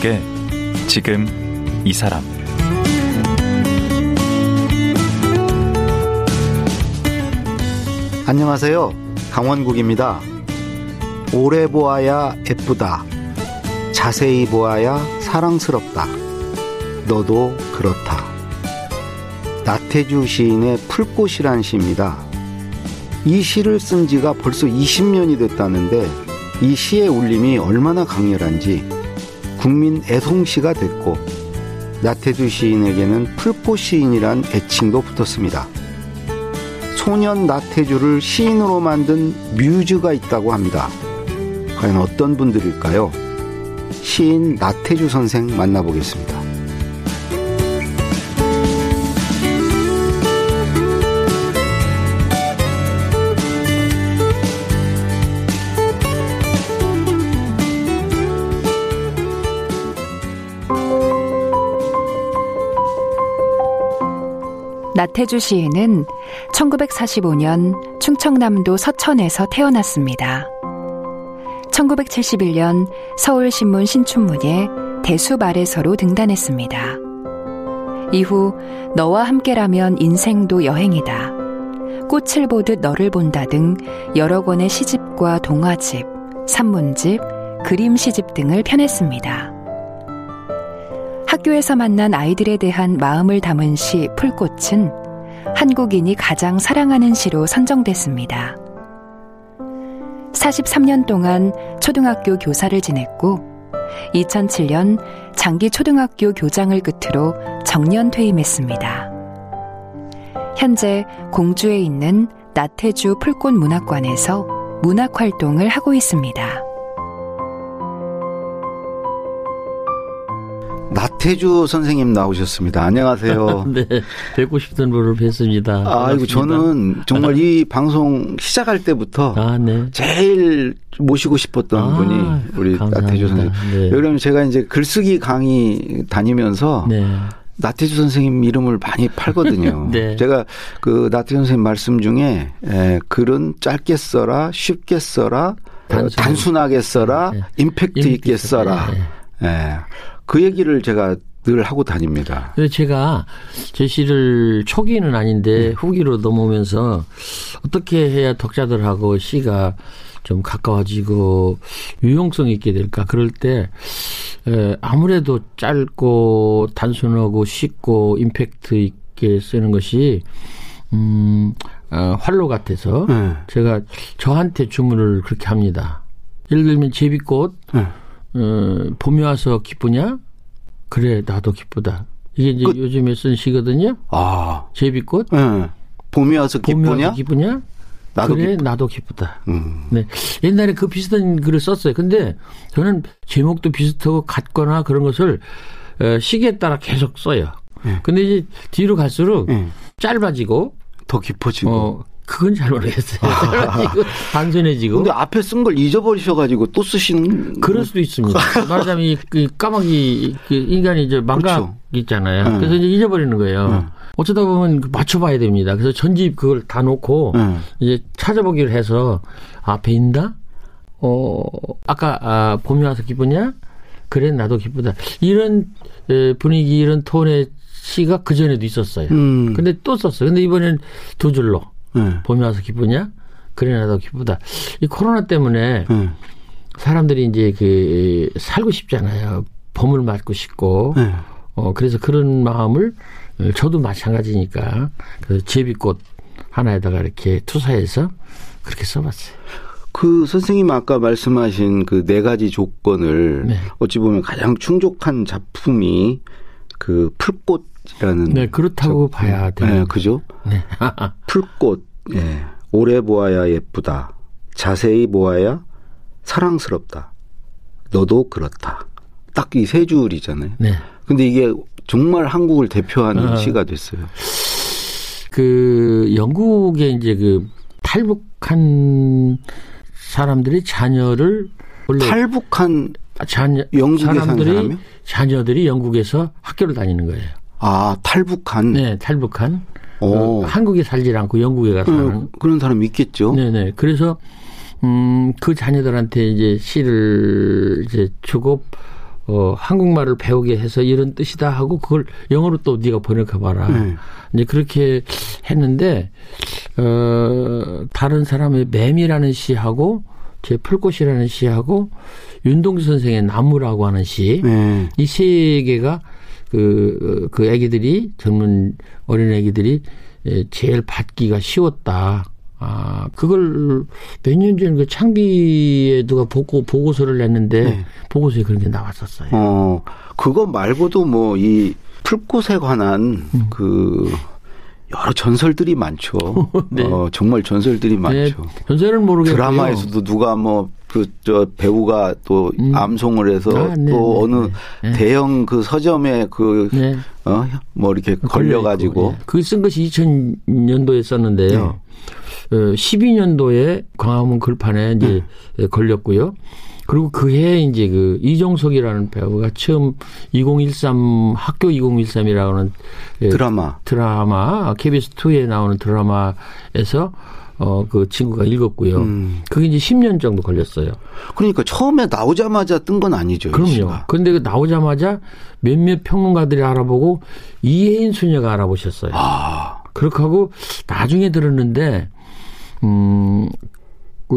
강원국의 지금 이 사람 안녕하세요. 강원국입니다. 오래 보아야 예쁘다. 자세히 보아야 사랑스럽다. 너도 그렇다. 나태주 시인의 풀꽃이란 시입니다. 이 시를 쓴 지가 벌써 20년이 됐다는데 이 시의 울림이 얼마나 강렬한지 국민 애송시가 됐고 나태주 시인에게는 풀꽃 시인이란 애칭도 붙었습니다. 소년 나태주를 시인으로 만든 뮤즈가 있다고 합니다. 과연 어떤 분들일까요? 시인 나태주 선생 만나보겠습니다. 나태주 시인은 1945년 충청남도 서천에서 태어났습니다. 1971년 서울신문 신춘문예 대숲 아래서로 등단했습니다. 이후 너와 함께라면 인생도 여행이다. 꽃을 보듯 너를 본다 등 여러 권의 시집과 동화집, 산문집, 그림 시집 등을 펴냈습니다. 학교에서 만난 아이들에 대한 마음을 담은 시 풀꽃은 한국인이 가장 사랑하는 시로 선정됐습니다. 43년 동안 초등학교 교사를 지냈고 2007년 장기 초등학교 교장을 끝으로 정년 퇴임했습니다. 현재 공주에 있는 나태주 풀꽃 문학관에서 문학 활동을 하고 있습니다. 나태주 선생님 나오셨습니다. 안녕하세요. 네, 뵙고 싶던 분을 뵀습니다. 아이고 저는 정말 이 방송 시작할 때부터 아, 네. 제일 모시고 싶었던 아, 분이 우리 감사합니다. 나태주 선생님. 네. 왜냐면 제가 이제 글쓰기 강의 다니면서 네. 나태주 선생님 이름을 많이 팔거든요. 네. 제가 그 나태주 선생님 말씀 중에 에, 글은 짧게 써라, 쉽게 써라, 단- 단순하게 써라, 네. 임팩트 있게 써라. 네. 예. 그 얘기를 제가 늘 하고 다닙니다. 그래서 제가 제 시를 초기는 아닌데 후기로 넘어오면서 어떻게 해야 독자들하고 시가 좀 가까워지고 유용성 있게 될까 그럴 때 에, 아무래도 짧고 단순하고 쉽고 임팩트 있게 쓰는 것이 음 어, 활로 같아서 네. 제가 저한테 주문을 그렇게 합니다. 예를 들면 제비꽃 네. 어, 봄이 와서 기쁘냐? 그래, 나도 기쁘다. 이게 이제 그- 요즘에 쓴 시거든요. 아, 제비꽃. 예. 봄이 와서 봄이 기쁘냐? 와서 기쁘냐? 나도 그래, 기쁘- 나도 기쁘다. 음. 네. 옛날에 그 비슷한 글을 썼어요. 근데 저는 제목도 비슷하고 같거나 그런 것을 어, 시기에 따라 계속 써요. 예. 근데 이제 뒤로 갈수록 예. 짧아지고, 더 깊어지고. 어, 그건 잘 모르겠어요. 단순해지고. 근데 앞에 쓴 걸 잊어버리셔가지고 또 쓰시는. 그럴 수도 있습니다. 말하자면 이- 그 까마귀 그 인간이 이제 망각 그렇죠. 있잖아요. 네. 그래서 이제 잊어버리는 거예요. 네. 어쩌다 보면 그 맞춰봐야 됩니다. 그래서 전집 그걸 다 놓고 네. 이제 찾아보기를 해서 앞에 있다. 어 아까 아, 봄이 와서 기쁘냐? 그래 나도 기쁘다. 이런 에, 분위기 이런 톤의 시가 그 전에도 있었어요. 음. 근데 또 썼어요. 근데 이번엔 두 줄로 예. 봄이 와서 기쁘냐? 그래 나도 기쁘다. 이 코로나 때문에 예. 사람들이 이제 그 살고 싶잖아요. 봄을 맞고 싶고 예. 어 그래서 그런 마음을 어, 저도 마찬가지니까 그래서 제비꽃 하나에다가 이렇게 투사해서 그렇게 써봤어요. 그 선생님 아까 말씀하신 그 네 가지 조건을 네. 어찌 보면 가장 충족한 작품이 그 풀꽃이 라는. 네 그렇다고 봐야 돼요. 네, 그죠? 네. 풀꽃. 예. 오래 보아야 예쁘다. 자세히 보아야 사랑스럽다. 너도 그렇다. 딱 이 세 줄이잖아요. 네. 근데 이게 정말 한국을 대표하는 아. 시가 됐어요. 그 영국에 이제 그 탈북한 사람들이 자녀를 탈북한 자녀 사는 사람들이 사람이요? 자녀들이 영국에서 학교를 다니는 거예요. 아 탈북한. 네, 탈북한 어. 어, 한국에 살지 않고 영국에 가서 어, 그런 사람 있겠죠. 네네. 그래서 음, 그 자녀들한테 이제 시를 이제 주고 어, 한국말을 배우게 해서 이런 뜻이다 하고 그걸 영어로 또 네가 번역해 봐라. 네. 이제 그렇게 했는데, 어, 다른 사람의 뱀이라는 시하고 제 풀꽃이라는 시하고 윤동주 선생의 나무라고 하는 시. 네. 이세 개가 그, 그 애기들이, 젊은 어린 애기들이 에, 제일 받기가 쉬웠다. 아, 그걸 몇 년 전에 그 창비에 누가 보고, 보고서를 냈는데, 네. 보고서에 그런 게 나왔었어요. 어, 그거 말고도 뭐 이 풀꽃에 관한 음. 그 여러 전설들이 많죠. 네. 어, 정말 전설들이 네, 많죠. 전설은 모르겠고요. 드라마에서도 누가 뭐 그 저 배우가 또 음. 암송을 해서 아, 네, 또 네, 어느 네. 네. 대형 그 서점에 그 네. 어, 뭐 이렇게 걸려가지고 그 쓴 것이 2000년도에 썼는데요. 네. 어, 12년도에 광화문 글판에 이제 네. 걸렸고요. 그리고 그해 이제 그 이종석이라는 배우가 처음 2013 학교 2013이라고는 예, 드라마. 드라마 KBS 2에 나오는 드라마에서 어 그 친구가 읽었고요. 음. 그게 이제 10년 정도 걸렸어요. 그러니까 처음에 나오자마자 뜬 건 아니죠. 이 그럼요. 그런데 그 나오자마자 몇몇 평론가들이 알아보고 이혜인 수녀가 알아보셨어요. 아, 그렇게 하고 나중에 들었는데 음, 그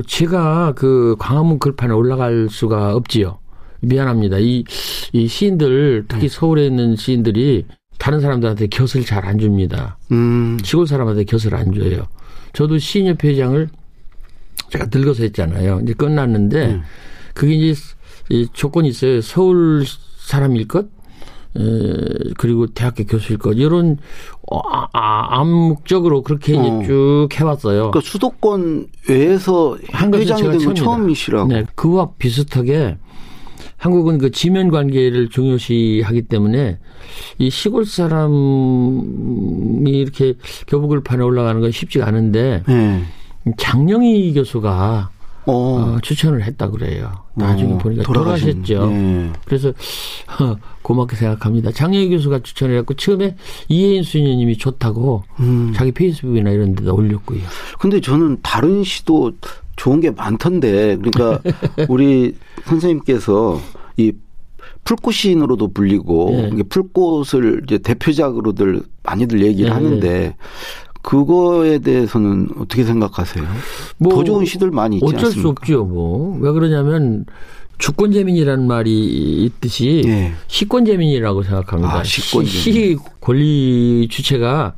제가 그 광화문 글판에 올라갈 수가 없지요. 미안합니다. 이, 이 시인들, 특히 서울에 있는 시인들이 다른 사람들한테 곁을 잘 안 줍니다. 음, 시골 사람한테 곁을 안 줘요. 저도 시인협회 회장을 제가 늙어서 했잖아요. 이제 끝났는데 음. 그게 이제 이 조건이 있어요. 서울 사람일 것, 에, 그리고 대학교 교수일 것 이런 어, 아, 아, 암묵적으로 그렇게 어. 쭉 해왔어요. 그러니까 수도권 외에서 회장이 제가 된건 처음이다. 처음이시라고. 네, 그와 비슷하게 한국은 그 지면 관계를 중요시하기 때문에 이 시골 사람이 이렇게 교부글판에 올라가는 건 쉽지가 않은데 네. 장영희 교수가 어, 어, 추천을 했다 그래요. 나중에 어, 보니까 돌아가신- 돌아가셨죠. 네. 그래서 어, 고맙게 생각합니다. 장영희 교수가 추천을 했고 처음에 이혜인 수녀님이 좋다고 음. 자기 페이스북이나 이런 데다 올렸고요. 근데 저는 다른 시도 좋은 게 많던데, 그러니까 우리 선생님께서 이 풀꽃 시인으로도 불리고 네. 이게 풀꽃을 이제 대표작으로들 많이들 얘기를 네, 하는데 그거에 대해서는 어떻게 생각하세요? 뭐 더 좋은 시들 많이 있지 어쩔 수 않습니까? 없죠. 뭐 왜 그러냐면 주권재민이라는 말이 있듯이 예. 시권재민이라고 생각합니다. 아, 시권재민. 시, 시 권리 주체가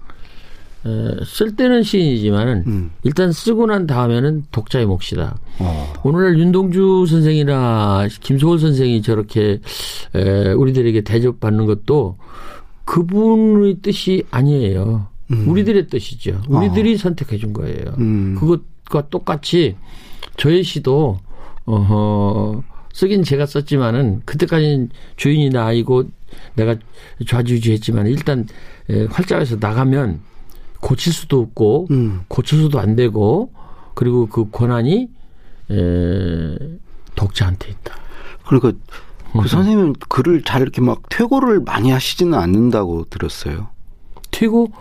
에, 쓸 때는 시인이지만은 음. 일단 쓰고 난 다음에는 독자의 몫이다. 어. 오늘날 윤동주 선생이나 김소월 선생이 저렇게 에, 우리들에게 대접받는 것도 그분의 뜻이 아니에요. 우리들의 뜻이죠. 우리들이 선택해 준 거예요. 음. 그것과 똑같이 저의 시도 어허 쓰긴 제가 썼지만은 그때까지는 주인이 나이고 내가 좌지우지했지만 일단 에, 활자에서 나가면 고칠 수도 없고 음. 고칠 수도 안 되고 그리고 그 권한이 에, 독자한테 있다. 그러니까 음. 그 선생님은 글을 잘 이렇게 막 퇴고를 많이 하시지는 않는다고 들었어요. 튀고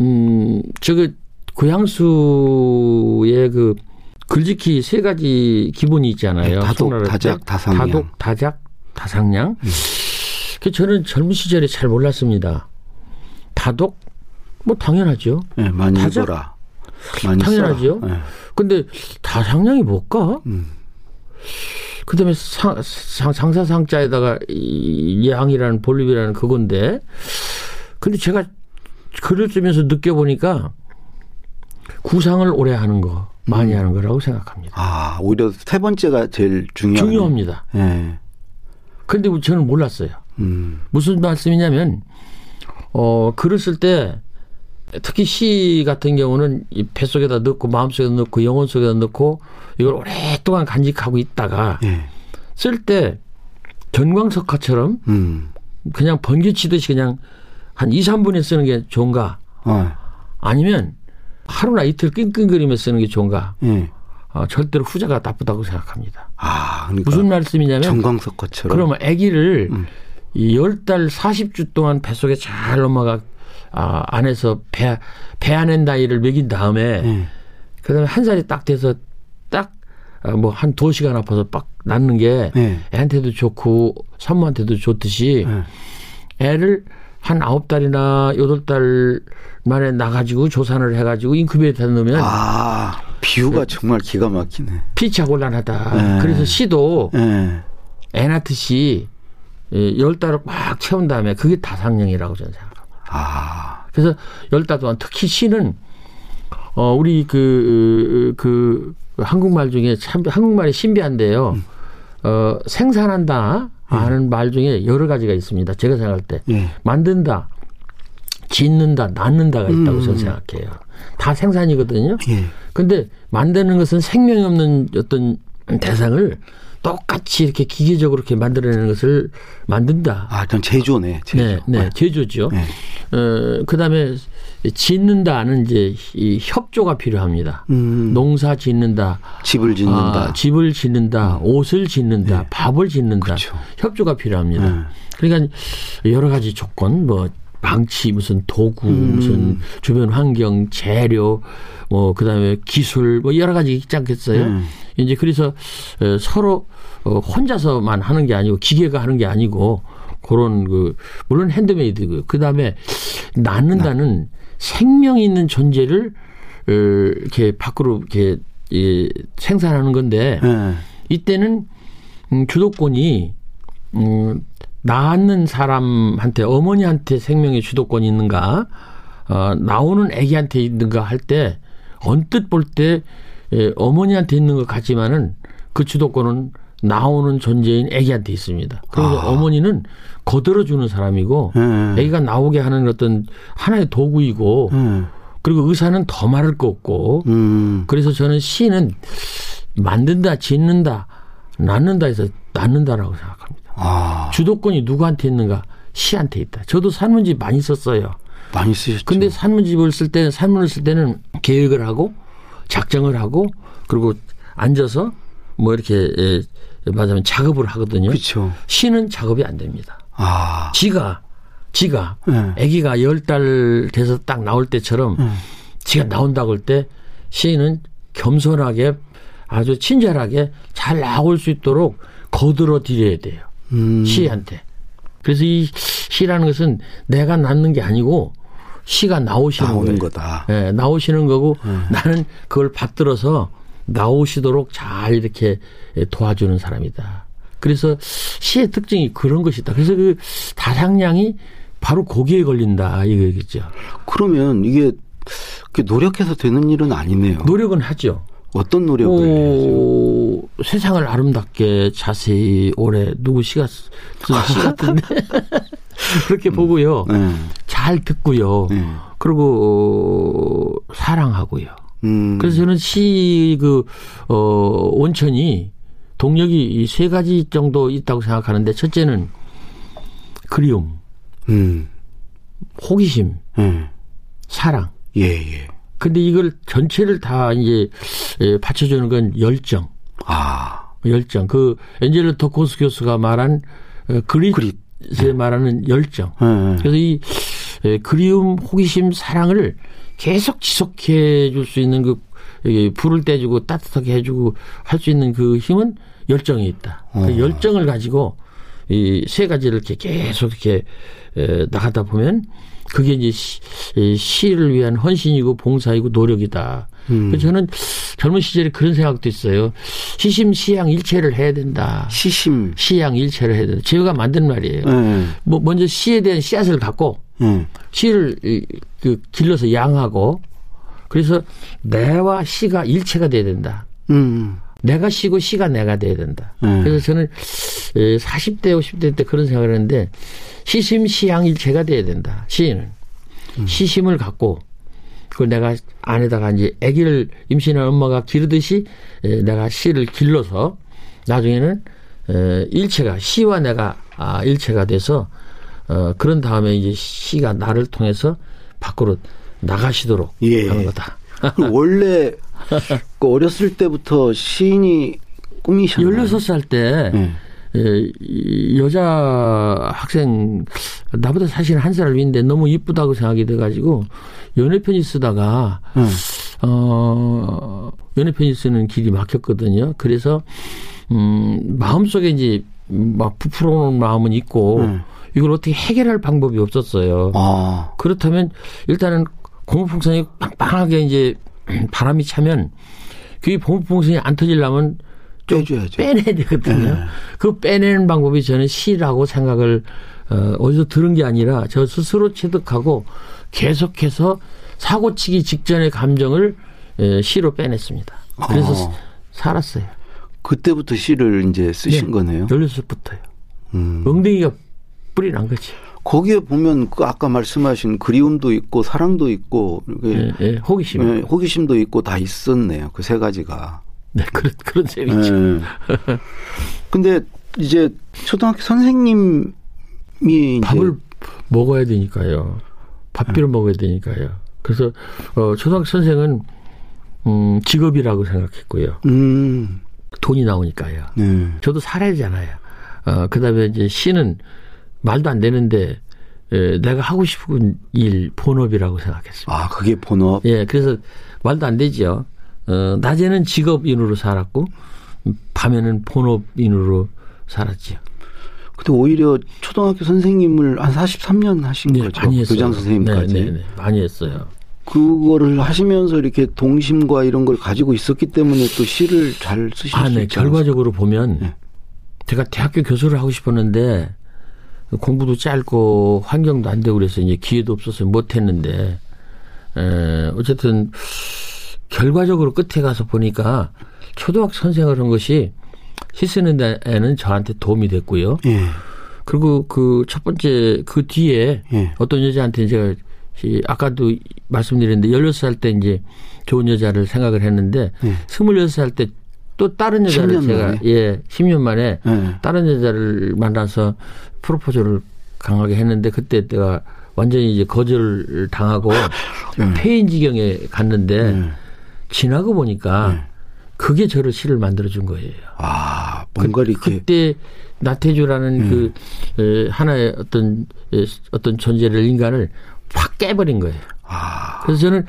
음 저거 고향수의 그 글짓기 세 가지 기본이 있잖아요. 네, 다독. 다작, 다상양. 다독, 다작, 다상양. 음. 그 저는 젊은 시절에 잘 몰랐습니다. 다독 뭐 당연하죠. 예, 많이 다작? 읽어라. 많이 당연하죠. 예. 근데 다상양이 뭘까? 음. 그다음에 상, 상, 상사상자에다가 이 양이라는 볼립이라는 그건데 근데 제가 글을 쓰면서 느껴보니까 구상을 오래 하는 거 많이 하는 거라고 생각합니다. 아, 오히려 세 번째가 제일 중요한. 중요합니다. 예. 근데 저는 몰랐어요. 음. 무슨 말씀이냐면 어 글을 쓸 때 특히 시 같은 경우는 이 뱃속에다 넣고 마음 속에다 넣고 영혼 속에다 넣고 이걸 오랫동안 간직하고 있다가 예. 쓸때 전광석화처럼 음. 그냥 번개치듯이 그냥 한 2, 3분에 쓰는 게 좋은가? 어. 아니면 하루나 이틀 끙끙거리며 쓰는 게 좋은가? 예. 어, 절대로 후자가 나쁘다고 생각합니다. 아, 그러니까 무슨 말씀이냐면 정광석 것처럼. 그러면 아기를 음. 이 10달 40주 동안 뱃속에 잘 엄마가 아, 안에서 배, 배 안엔 나이를 먹인 다음에 예. 그다음에 한 살이 딱 돼서 딱 뭐한 두어 시간 아파서 빡 낳는 게 네. 애한테도 좋고 산모한테도 좋듯이 네. 애를 한 아홉 달이나 여덟 달 만에 나가지고 조산을 해가지고 인큐베이터에 넣으면 아, 비유가 정말 기가 막히네. 피치가 곤란하다. 네. 그래서 시도 예. 애 낳듯이 예, 열 달을 막 채운 다음에 그게 다상령이라고 저는 생각합니다. 아, 그래서 열 달 동안 특히 시는 어 우리 그, 그 한국말 중에 참 한국말이 신비한데요. 어 생산한다 하는 말 중에 여러 가지가 있습니다. 제가 생각할 때 예. 만든다, 짓는다, 낳는다가 있다고 음. 저는 생각해요. 다 생산이거든요. 예. 근데 만드는 것은 생명이 없는 어떤 대상을 똑같이 이렇게 기계적으로 이렇게 만들어내는 것을 만든다. 아, 전 제조네. 제조. 네, 네, 제조죠. 네. 어, 그 다음에 짓는다는 이제 이 협조가 필요합니다. 음, 농사 짓는다, 집을 짓는다. 아, 집을 짓는다, 옷을 짓는다, 밥을 짓는다. 그렇죠. 협조가 필요합니다. 네. 그러니까 여러 가지 조건, 뭐 방치, 무슨 도구, 음. 무슨 주변 환경, 재료, 뭐 그다음에 기술, 뭐 여러 가지 있지 않겠어요? 음. 이제 그래서 어, 서로 어, 혼자서만 하는 게 아니고 기계가 하는 게 아니고 그런 그 물론 핸드메이드고 그다음에 낳는다는 생명 있는 존재를 어, 이렇게 밖으로 이렇게 예, 생산하는 건데 예. 이때는 음, 주도권이 음, 낳는 사람한테 어머니한테 생명의 주도권이 있는가 어, 나오는 아기한테 있는가 할 때 언뜻 볼때 예, 어머니한테 있는 것 같지만은 그 주도권은 나오는 존재인 아기한테 있습니다. 그래서 아. 어머니는 거들어주는 사람이고 예. 아기가 나오게 하는 어떤 하나의 도구이고 예. 그리고 의사는 더 말할 거 없고 음, 그래서 저는 시는 만든다, 짓는다, 낳는다 해서 낳는다라고 생각합니다. 아, 주도권이 누구한테 있는가? 시한테 있다. 저도 산문집 많이 썼어요. 많이 쓰셨죠. 근데 산문집을 쓸 때는 산문을 쓸 때는 계획을 하고 작정을 하고 그리고 앉아서 뭐 이렇게 예, 말하자면 작업을 하거든요. 그렇죠. 시는 작업이 안 됩니다. 아, 지가 지가 예. 아기가 열 달 돼서 딱 나올 때처럼 음. 지가 나온다고 할 때 시인은 겸손하게 아주 친절하게 잘 나올 수 있도록 거들어 드려야 돼요. 음, 시한테. 그래서 이 시라는 것은 내가 낳는 게 아니고 시가 나오시는. 거다. 예, 나오시는 거고 음. 나는 그걸 받들어서 나오시도록 잘 이렇게 도와주는 사람이다. 그래서 시의 특징이 그런 것이다. 그래서 그 다상량이 바로 거기에 걸린다 이거겠죠. 그러면 이게 노력해서 되는 일은 아니네요. 노력은 하죠. 어떤 노력을 해야죠? 오, 세상을 아름답게 자세히 오래 누구 시가 쓴시 같은데 그렇게 보고요. 네. 잘 듣고요. 네. 그리고 어, 사랑하고요. 음, 그래서 저는 시 그 어, 원천이 동력이 이세 가지 정도 있다고 생각하는데 첫째는 그리움, 음, 호기심, 예, 사랑. 예, 예. 근데 이걸 전체를 다 이제 예, 받쳐주는 건 열정. 아, 열정. 그 엔젤로 토코스 교수가 말한 어, 그릿에 그릿. 말하는 열정. 예, 예. 그래서 이 에, 그리움, 호기심, 사랑을 계속 지속해 줄 수 있는 그 불을 떼주고 따뜻하게 해주고 할 수 있는 그 힘은 열정에 있다. 그 어. 열정을 가지고 이 세 가지를 이렇게 계속 이렇게 에, 나가다 보면 그게 이제 시, 이 시를 위한 헌신이고 봉사이고 노력이다. 음. 그래서 저는 젊은 시절에 그런 생각도 있어요. 시심 시양 일체를 해야 된다. 시심. 시양 일체를 해야 된다. 제가 만든 말이에요. 예, 뭐 먼저 시에 대한 씨앗을 갖고 예. 시를 이- 그 길러서 양하고 그래서 내와 시가 일체가 돼야 된다. 음, 내가 시고 시가 내가 돼야 된다. 음. 그래서 저는 40대, 50대 때 그런 생각을 했는데 시심, 시양 일체가 돼야 된다. 시인은. 시심을 갖고 그걸 내가 안에다가 이제 아기를 임신한 엄마가 기르듯이 에, 내가 시를 길러서 나중에는 에, 일체가 시와 내가 아, 일체가 돼서 어, 그런 다음에 이제 시가 나를 통해서 밖으로 나가시도록 예. 하는 거다. 그 원래 그 어렸을 때부터 시인이 꿈이셨나요? 16살 때. 예, 이 여자 학생 나보다 사실 한 살 위인데 너무 이쁘다고 생각이 돼가지고 연애 편지 쓰다가 예. 어, 연애 편지 쓰는 길이 막혔거든요. 그래서, 음, 마음속에 이제 막 부풀어 오는 마음은 있고, 음. 이걸 어떻게 해결할 방법이 없었어요. 아, 그렇다면 일단은 고무풍선이 빵빵하게 이제 바람이 차면 그게 고무풍선이 안 터지려면 좀 빼줘야죠. 빼내야 되거든요. 네. 그 빼내는 방법이 저는 시라고 생각을 어, 어디서 들은 게 아니라 저 스스로 체득하고 계속해서 사고치기 직전의 감정을 에, 시로 빼냈습니다. 그래서 어. 살았어요. 그때부터 시를 이제 쓰신 네. 거네요. 16부터요. 음. 엉덩이가 뿌리 난 거지. 거기에 보면 그 아까 말씀하신 그리움도 있고 사랑도 있고 예, 예, 호기심. 예, 호기심도 있고 다 있었네요. 그 세 가지가. 네, 그런, 그런 셈이죠. 예. 근데 이제 초등학교 선생님이 이제 밥을 먹어야 되니까요. 밥비를 먹어야 되니까요. 그래서 어, 초등학교 선생은 음, 직업이라고 생각했고요. 음, 돈이 나오니까요. 네. 저도 살아야 되잖아요. 어, 그 다음에 이제 시는 말도 안 되는데 에, 내가 하고 싶은 일 본업이라고 생각했습니다. 아, 그게 본업. 예, 그래서 말도 안 되죠. 어, 낮에는 직업인으로 살았고 밤에는 본업인으로 살았죠. 근데 오히려 초등학교 선생님을 한 43년 하신 거죠. 네, 많이 했어요. 교장 선생님까지. 네, 네, 네. 많이 했어요. 그거를 하시면서 이렇게 동심과 이런 걸 가지고 있었기 때문에 또 시를 잘 쓰실 아, 수 네. 결과적으로 보면 네. 제가 대학교 교수를 하고 싶었는데 공부도 짧고 환경도 안 되고 그래서 이제 기회도 없어서 못 했는데 에, 어쨌든 결과적으로 끝에 가서 보니까 초등학교 선생을 한 것이 시 쓰는 데에는 저한테 도움이 됐고요. 예. 그리고 그 첫 번째 그 뒤에 예. 어떤 여자한테 제가 이 아까도 말씀드렸는데 16살 때 이제 좋은 여자를 생각을 했는데 예. 26살 때 또 다른 여자를 10년 제가 만에? 예, 10년 만에 예. 다른 여자를 만나서 프로포즈를 강하게 했는데 그때 내가 완전히 이제 거절을 당하고 예. 폐인 지경에 갔는데 예. 지나고 보니까 예. 그게 저를 시를 만들어 준 거예요. 아, 뭔가 그, 이렇게 그때 나태주라는 그 에, 하나의 어떤 에, 어떤 존재를 인간을 확 깨버린 거예요. 아, 그래서 저는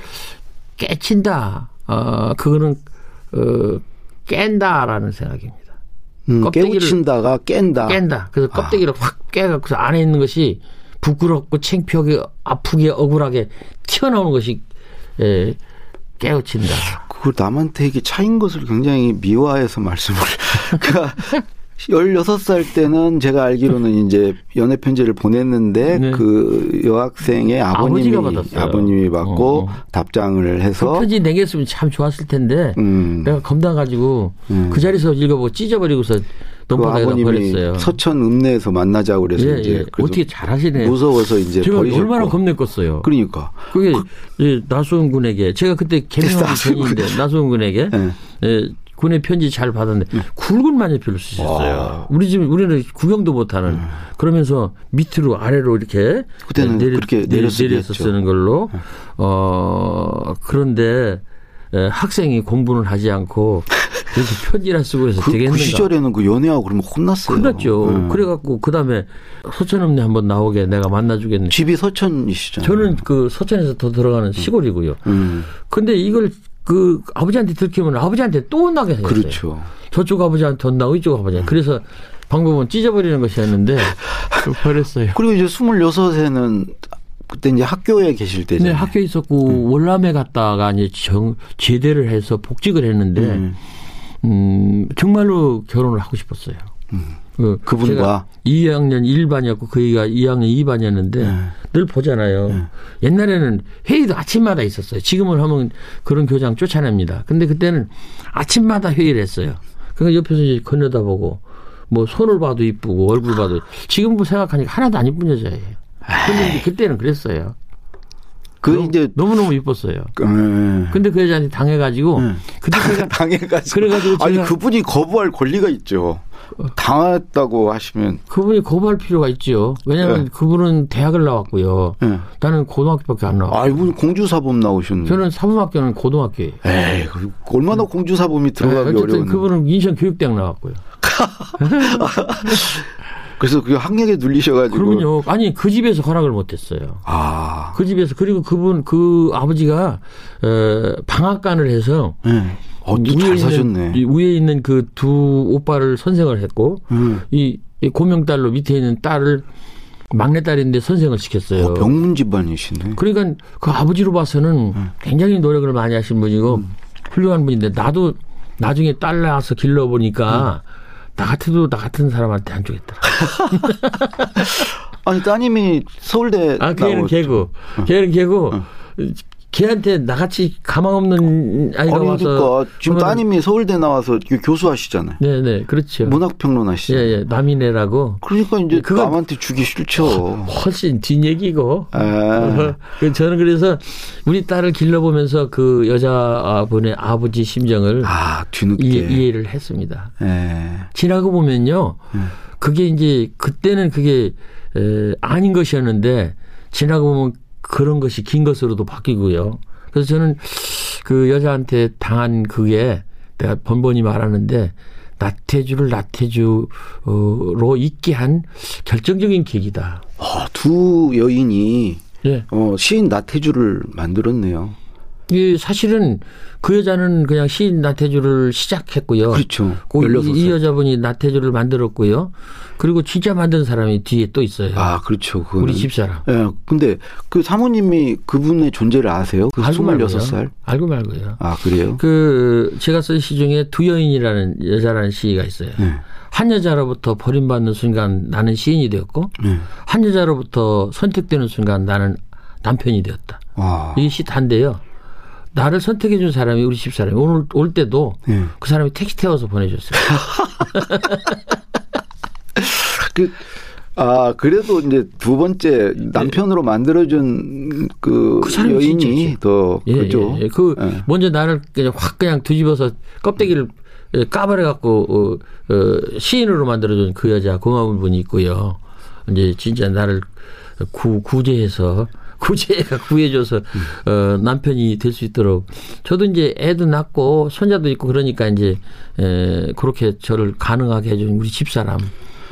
깨친다. 어, 그거는 어, 깬다라는 생각입니다. 음, 껍데기를 깨우친다가 깬다. 깬다. 그래서 껍데기를 확 깨갖고 안에 있는 것이 부끄럽고 창피하게 아프게 억울하게 튀어나오는 것이 에, 깨우친다. 그걸 남한테 이게 차인 것을 굉장히 미화해서 말씀을. 그러니까 16살 때는 제가 알기로는 이제 연애 편지를 보냈는데 네. 그 여학생의 아버님이. 아버님이 받고 어, 어. 답장을 그 해서 편지 내겠으면 참 좋았을 텐데 음. 내가 겁나 가지고 음. 그 자리에서 읽어보고 찢어버리고서 그 아버님이 버렸어요. 서천 읍내에서 만나자고 그래서 예, 이제 예. 어떻게 잘하시네. 무서워서 이제 제가 버리셨고. 얼마나 겁냈겠어요. 그러니까 그게 예, 나수은 군에게 제가 그때 개명하기. 전인데 나수은 군에게 예. 예, 군의 편지 잘 받았는데 굵은 만년필로 쓰셨어요. 와. 우리 집 우리는 구경도 못하는 그러면서 밑으로 아래로 이렇게 그때는 그렇게 내려쓰기 내려서 했죠. 쓰는 걸로 어 그런데 예, 학생이 공부는 하지 않고 이렇게 편지나 쓰고 해서 그, 되겠는가? 그 시절에는 그 연애하고 그러면 혼났어요. 끝났죠. 예. 그래갖고 그 다음에 서천읍내 한번 나오게 내가 만나주겠네. 집이 서천이시잖아요. 저는 그 서천에서 더 들어가는 시골이고요. 음, 근데 이걸 그 아버지한테 들키면 아버지한테 또 혼나게 생겼어요. 그렇죠. 저쪽 아버지한테 혼나고 이쪽 아버지한테. 그래서 방법은 찢어버리는 것이었는데 그 버렸어요. 그리고 이제 26에는 그때 이제 학교에 계실 네, 때잖아요. 학교에 있었고 월남에 갔다가 이제 정, 제대를 해서 복직을 했는데 음. 음, 정말로 결혼을 하고 싶었어요. 그 그분과? 제가 2학년 1반이었고 그이가 2학년 2반이었는데 네. 늘 보잖아요. 옛날에는 회의도 아침마다 있었어요. 지금은 하면 그런 교장 쫓아냅니다. 근데 그때는 아침마다 회의를 했어요. 그러니까 옆에서 이제 건너다보고 뭐 손을 봐도 이쁘고 얼굴 봐도 지금 뭐 생각하니까 하나도 안 이쁜 여자예요. 근데 그때는 그랬어요. 그 너무- 이제 너무 너무 이뻤어요. 음. 근데 그 여자한테 당해가지고 네. 그때 제가 당해가지고 그래가지고 아니 그분이 거부할 권리가 있죠. 당했다고 하시면 그분이 거부할 필요가 있지요. 왜냐하면 네. 그분은 대학을 나왔고요. 예. 나는 고등학교밖에 안 나왔고. 아이 무슨 공주사범 나오셨는데. 저는 사범학교는 고등학교예요. 에이 그 얼마나 공주사범이 들어가기 네, 어려운. 그분은 인천 교육대학 나왔고요. 그래서 그 학력에 눌리셔가지고. 그러면요. 아니 그 집에서 허락을 못했어요. 아. 그 집에서 그리고 그분 그 아버지가 어, 방앗간을 해서 네. 어, 잘 사셨네. 있는, 위에 있는 그 두 오빠를 선생을 했고 음. 이, 이 고명딸로 밑에 있는 딸을 막내딸인데 선생을 시켰어요. 어, 병문 집안이시네. 그러니까 그 아버지로 봐서는 음. 굉장히 노력을 많이 하신 분이고 훌륭한 분인데 나도 나중에 딸 낳아서 길러 보니까 음. 나 같아도 나 같은 사람한테 안 주겠더라. 아니 따님이 서울대 아, 걔는. 개고. 걔는 개고. 걔한테 나같이 가망 없는 아이가 아니 와서. 그러니까 지금 따님이 서울대 나와서 교수하시잖아요. 네 네, 그렇죠. 문학평론 하시죠. 예, 예, 남이네라고. 그러니까 이제 그건- 남한테 주기 싫죠. 훨씬 뒷 얘기고. 아. 그 저는 그래서 우리 딸을 길러보면서 그 여자분의 아버지 심정을 아 뒤늦게. 이해, 이해를 했습니다. 예. 지나고 보면요. 음. 그게 이제 그때는 그게 에, 아닌 것이었는데 지나고 보면 그런 것이 긴 것으로도 바뀌고요. 그래서 저는 그 여자한테 당한 그게 내가 번번이 말하는데 나태주를 나태주로 있게 한 결정적인 계기다. 아, 두 여인이 예. 어, 시인 나태주를 만들었네요. 이 사실은 그 여자는 그냥 시인 나태주를 시작했고요. 그렇죠. 그 16살. 이, 이 여자분이 나태주를 만들었고요. 그리고 진짜 만든 사람이 뒤에 또 있어요. 아 그렇죠. 그거는. 우리 집사람. 예. 근데 그 사모님이 그분의 존재를 아세요? 그 알고 말고요. 26살? 알고 말고요. 아 그래요? 그 제가 쓴 시 중에 두 여인이라는 여자라는 시가 있어요. 네. 한 여자로부터 버림받는 순간 나는 시인이 되었고 네. 한 여자로부터 선택되는 순간 나는 남편이 되었다. 와. 이게 시 단데요. 나를 선택해 준 사람이 우리 집 사람이 오늘 올 때도 네. 그 사람이 택시 태워서 보내줬어요. 그, 아, 그래도 이제 두 번째 남편으로 만들어준 그, 그 사람이 여인이. 더, 예, 그죠? 예, 예. 그 예. 먼저 나를 그냥 확 그냥 뒤집어서 껍데기를 예, 까버려 갖고 어, 어, 시인으로 만들어준 그 여자 고마운 분이 있고요. 이제 진짜 나를 구, 구제해서 구제가 구해줘서 어, 남편이 될 수 있도록 저도 이제 애도 낳고 손자도 있고 그러니까 이제 에, 그렇게 저를 가능하게 해준 우리 집사람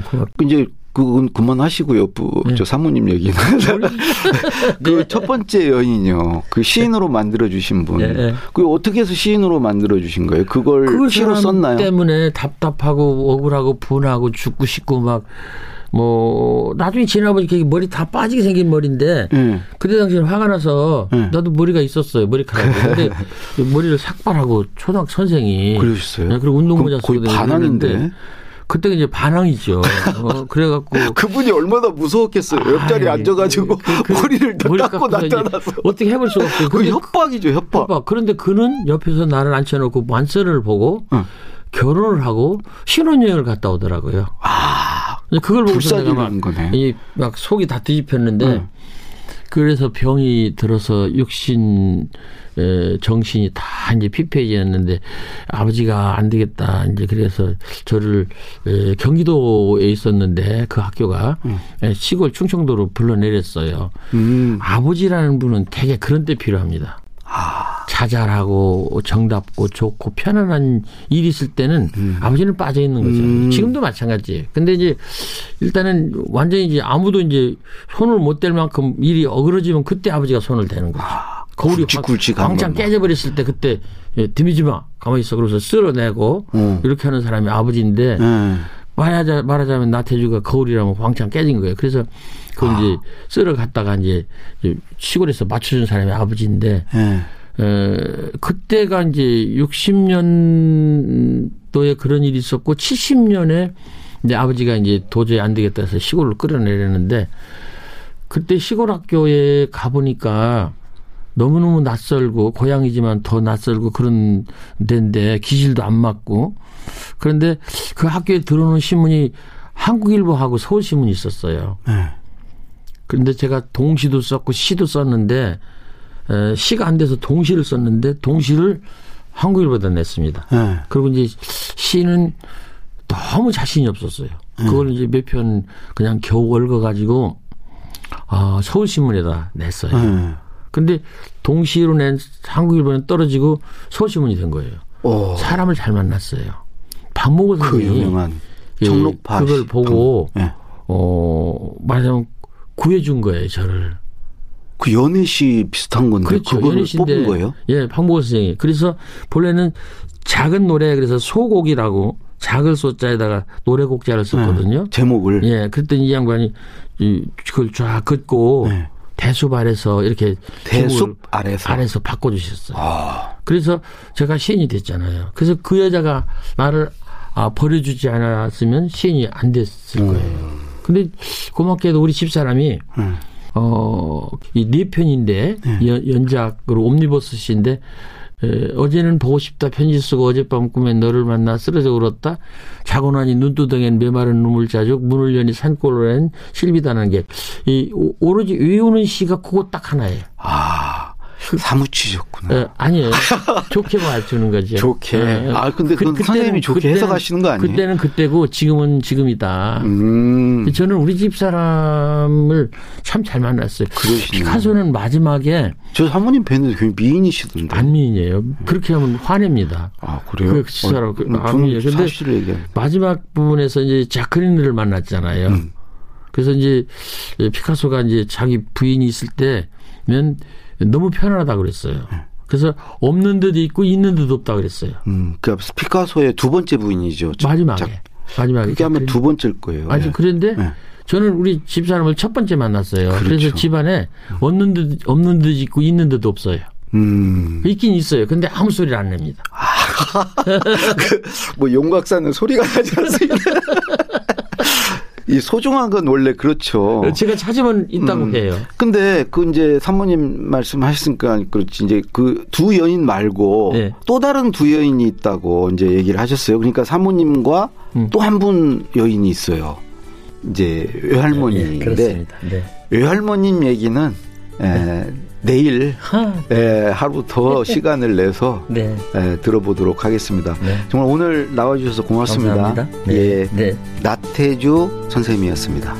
고맙. 이제 그건 그만하시고요. 부, 네. 저 사모님 얘기는. 그첫 번째 여인이요. 그 시인으로 만들어주신 분. 예, 예. 그 어떻게 해서 시인으로 만들어주신 거예요? 그걸 그 시로 사람 썼나요? 때문에 답답하고 억울하고 분하고 죽고 싶고 막 뭐 나중에 지나보니까 머리 다 빠지게 생긴 머리인데 예. 그때 당시에 화가 나서 네. 나도 머리가 있었어요 머리카락이 근데 머리를 삭발하고 초등학 선생이 그러셨어요? 네, 그리고 운동모자 쓰고 반항인데. 그때가 이제 반항이죠 어, 그래갖고 그분이 얼마나 무서웠겠어요. 옆자리에 아이, 앉아가지고 그- 그 머리를 다 머리 깎고 깎고서 이제 나타나서. 어떻게 해볼 수가 없어요 그 협박이죠, 협박. 봐봐. 그런데 그는 옆에서 나를 앉혀놓고 만세를 보고 응. 결혼을 하고 신혼여행을 갔다 오더라고요. 아, 그걸 보고서 내가. 막이막 속이 다 뒤집혔는데 응. 그래서 병이 들어서 육신 에, 정신이 다 이제 피폐해졌는데 아버지가 안 되겠다 이제 그래서 저를 에, 경기도에 있었는데 그 학교가 에, 시골 충청도로 불러내렸어요. 음. 아버지라는 분은 되게 그런 때 필요합니다. 자잘하고 정답고 좋고 편안한 일이 있을 때는 아버지는 빠져 있는 거죠. 음. 지금도 마찬가지예요. 근데 이제 일단은 완전히 이제 아무도 이제 손을 못 댈 만큼 일이 어그러지면 그때 아버지가 손을 대는 거죠. 거울이 확- 굵직굵직한 왕창 거. 깨져버렸을 때 그때 예, 드미지 마 가만히 있어 그러면서 쓸어내고 어. 이렇게 하는 사람이 아버지인데 예. 말하자, 말하자면 나태주가 거울이라면 왕창 깨진 거예요. 그래서 그걸 아. 이제 쓸어 갖다가 이제 시골에서 맞춰준 사람이 아버지인데, 예. 에, 그때가 이제 60년도에 그런 일이 있었고, 70년에 이제 아버지가 이제 도저히 안 되겠다 해서 시골로 끌어내렸는데, 그때 시골 학교에 가보니까 너무너무 낯설고 고향이지만 더 낯설고 그런 데인데 기질도 안 맞고 그런데 그 학교에 들어오는 신문이 한국일보하고 서울신문이 있었어요. 예. 그런데 제가 동시도 썼고 시도 썼는데 에, 시가 안 돼서 동시를 썼는데 동시를 한국일보다 냈습니다. 예. 그리고 이제 시는 너무 자신이 없었어요. 그걸 이제 몇 편 그냥 겨우 얽어가지고 아, 서울신문에다 냈어요. 예. 근데 동시로 낸 한국일보는 떨어지고 서울신문이 된 거예요. 오. 사람을 잘 만났어요. 박목을 그 유명한 예, 청록파 그걸 씨. 보고 방- 예. 어, 말하자면 구해준 거예요, 저를. 그 연애 시 비슷한 건데 그렇죠. 연희신데, 뽑은 거예요? 예, 황보건 선생이. 그래서 본래는 작은 노래 그래서 소곡이라고 작을 소자에다가 노래곡자를 썼거든요. 네, 제목을 예, 그랬더니 이 양반이 이, 그걸 쫙 긋고 네. 대숲 아래서 이렇게 대숲 아래서. 아래서 바꿔 주셨어요. 아, 그래서 제가 시인이 됐잖아요. 그래서 그 여자가 나를 아, 버려주지 않았으면 시인이 안 됐을 음. 거예요. 근데 고맙게도 우리 집사람이 음. 어, 이네 편인데 연, 연작으로 옴니버스 시인데 에, 어제는 보고 싶다 편지 쓰고 어젯밤 꿈에 너를 만나 쓰러져 울었다 자고 나니 눈두덩엔 메마른 눈물 자죽 문을 여니 산골로엔 실비다는 게 이 오로지 외우는 시가 그거 딱 하나예요. 아 사무치셨구나. 에, 아니에요. 좋게 봐주는 거죠. 좋게. 에, 아, 근데 그건 선생님이 좋게 해석하시는 거 아니에요? 그때는 그때고 지금은 지금이다. 음, 저는 우리 집 사람을 참 잘 만났어요. 그러시네요. 피카소는 마지막에 저 사모님 뵀는데 굉장히 미인이시던데. 반미인이에요. 그렇게 하면 화냅니다. 아 그래요? 그 사람, 그 음, 저는 아니에요. 근데. 마지막 부분에서 이제 자크린을 만났잖아요. 음. 그래서 이제 피카소가 이제 자기 부인이 있을 때면 너무 편안하다 그랬어요. 그래서 없는 듯 있고 있는 듯 없다 그랬어요. 음, 그 피카소의 두 번째 부인이죠. 자- 마지막에. 자- 마지막에. 그게 아마. 두 번째일 거예요. 아니 예. 그런데 예. 저는 우리 집사람을 첫 번째 만났어요. 그래서 그렇죠. 집안에 없는 듯 없는 듯 있고 있는 듯 없어요. 음, 있긴 있어요. 근데 아무 소리를 안 냅니다. 뭐 용각사는 소리가 나지 않습니다. 이 소중한 건 원래 그렇죠. 제가 찾으면 있다고 음. 해요. 근데 그 이제 사모님 말씀하셨으니까 그렇지 이제 그 두 여인 말고 네. 또 다른 두 여인이 있다고 이제 얘기를 하셨어요. 그러니까 사모님과 음. 또한 분 여인이 있어요. 이제 외할머니인데 예, 그렇습니다. 네. 외할머님 얘기는 에, 내일 하, 에, 하루 더 시간을 내서 네. 에, 들어보도록 하겠습니다. 네. 정말 오늘 나와주셔서 고맙습니다. 감사합니다. 네. 예, 네. 나태주 선생님이었습니다.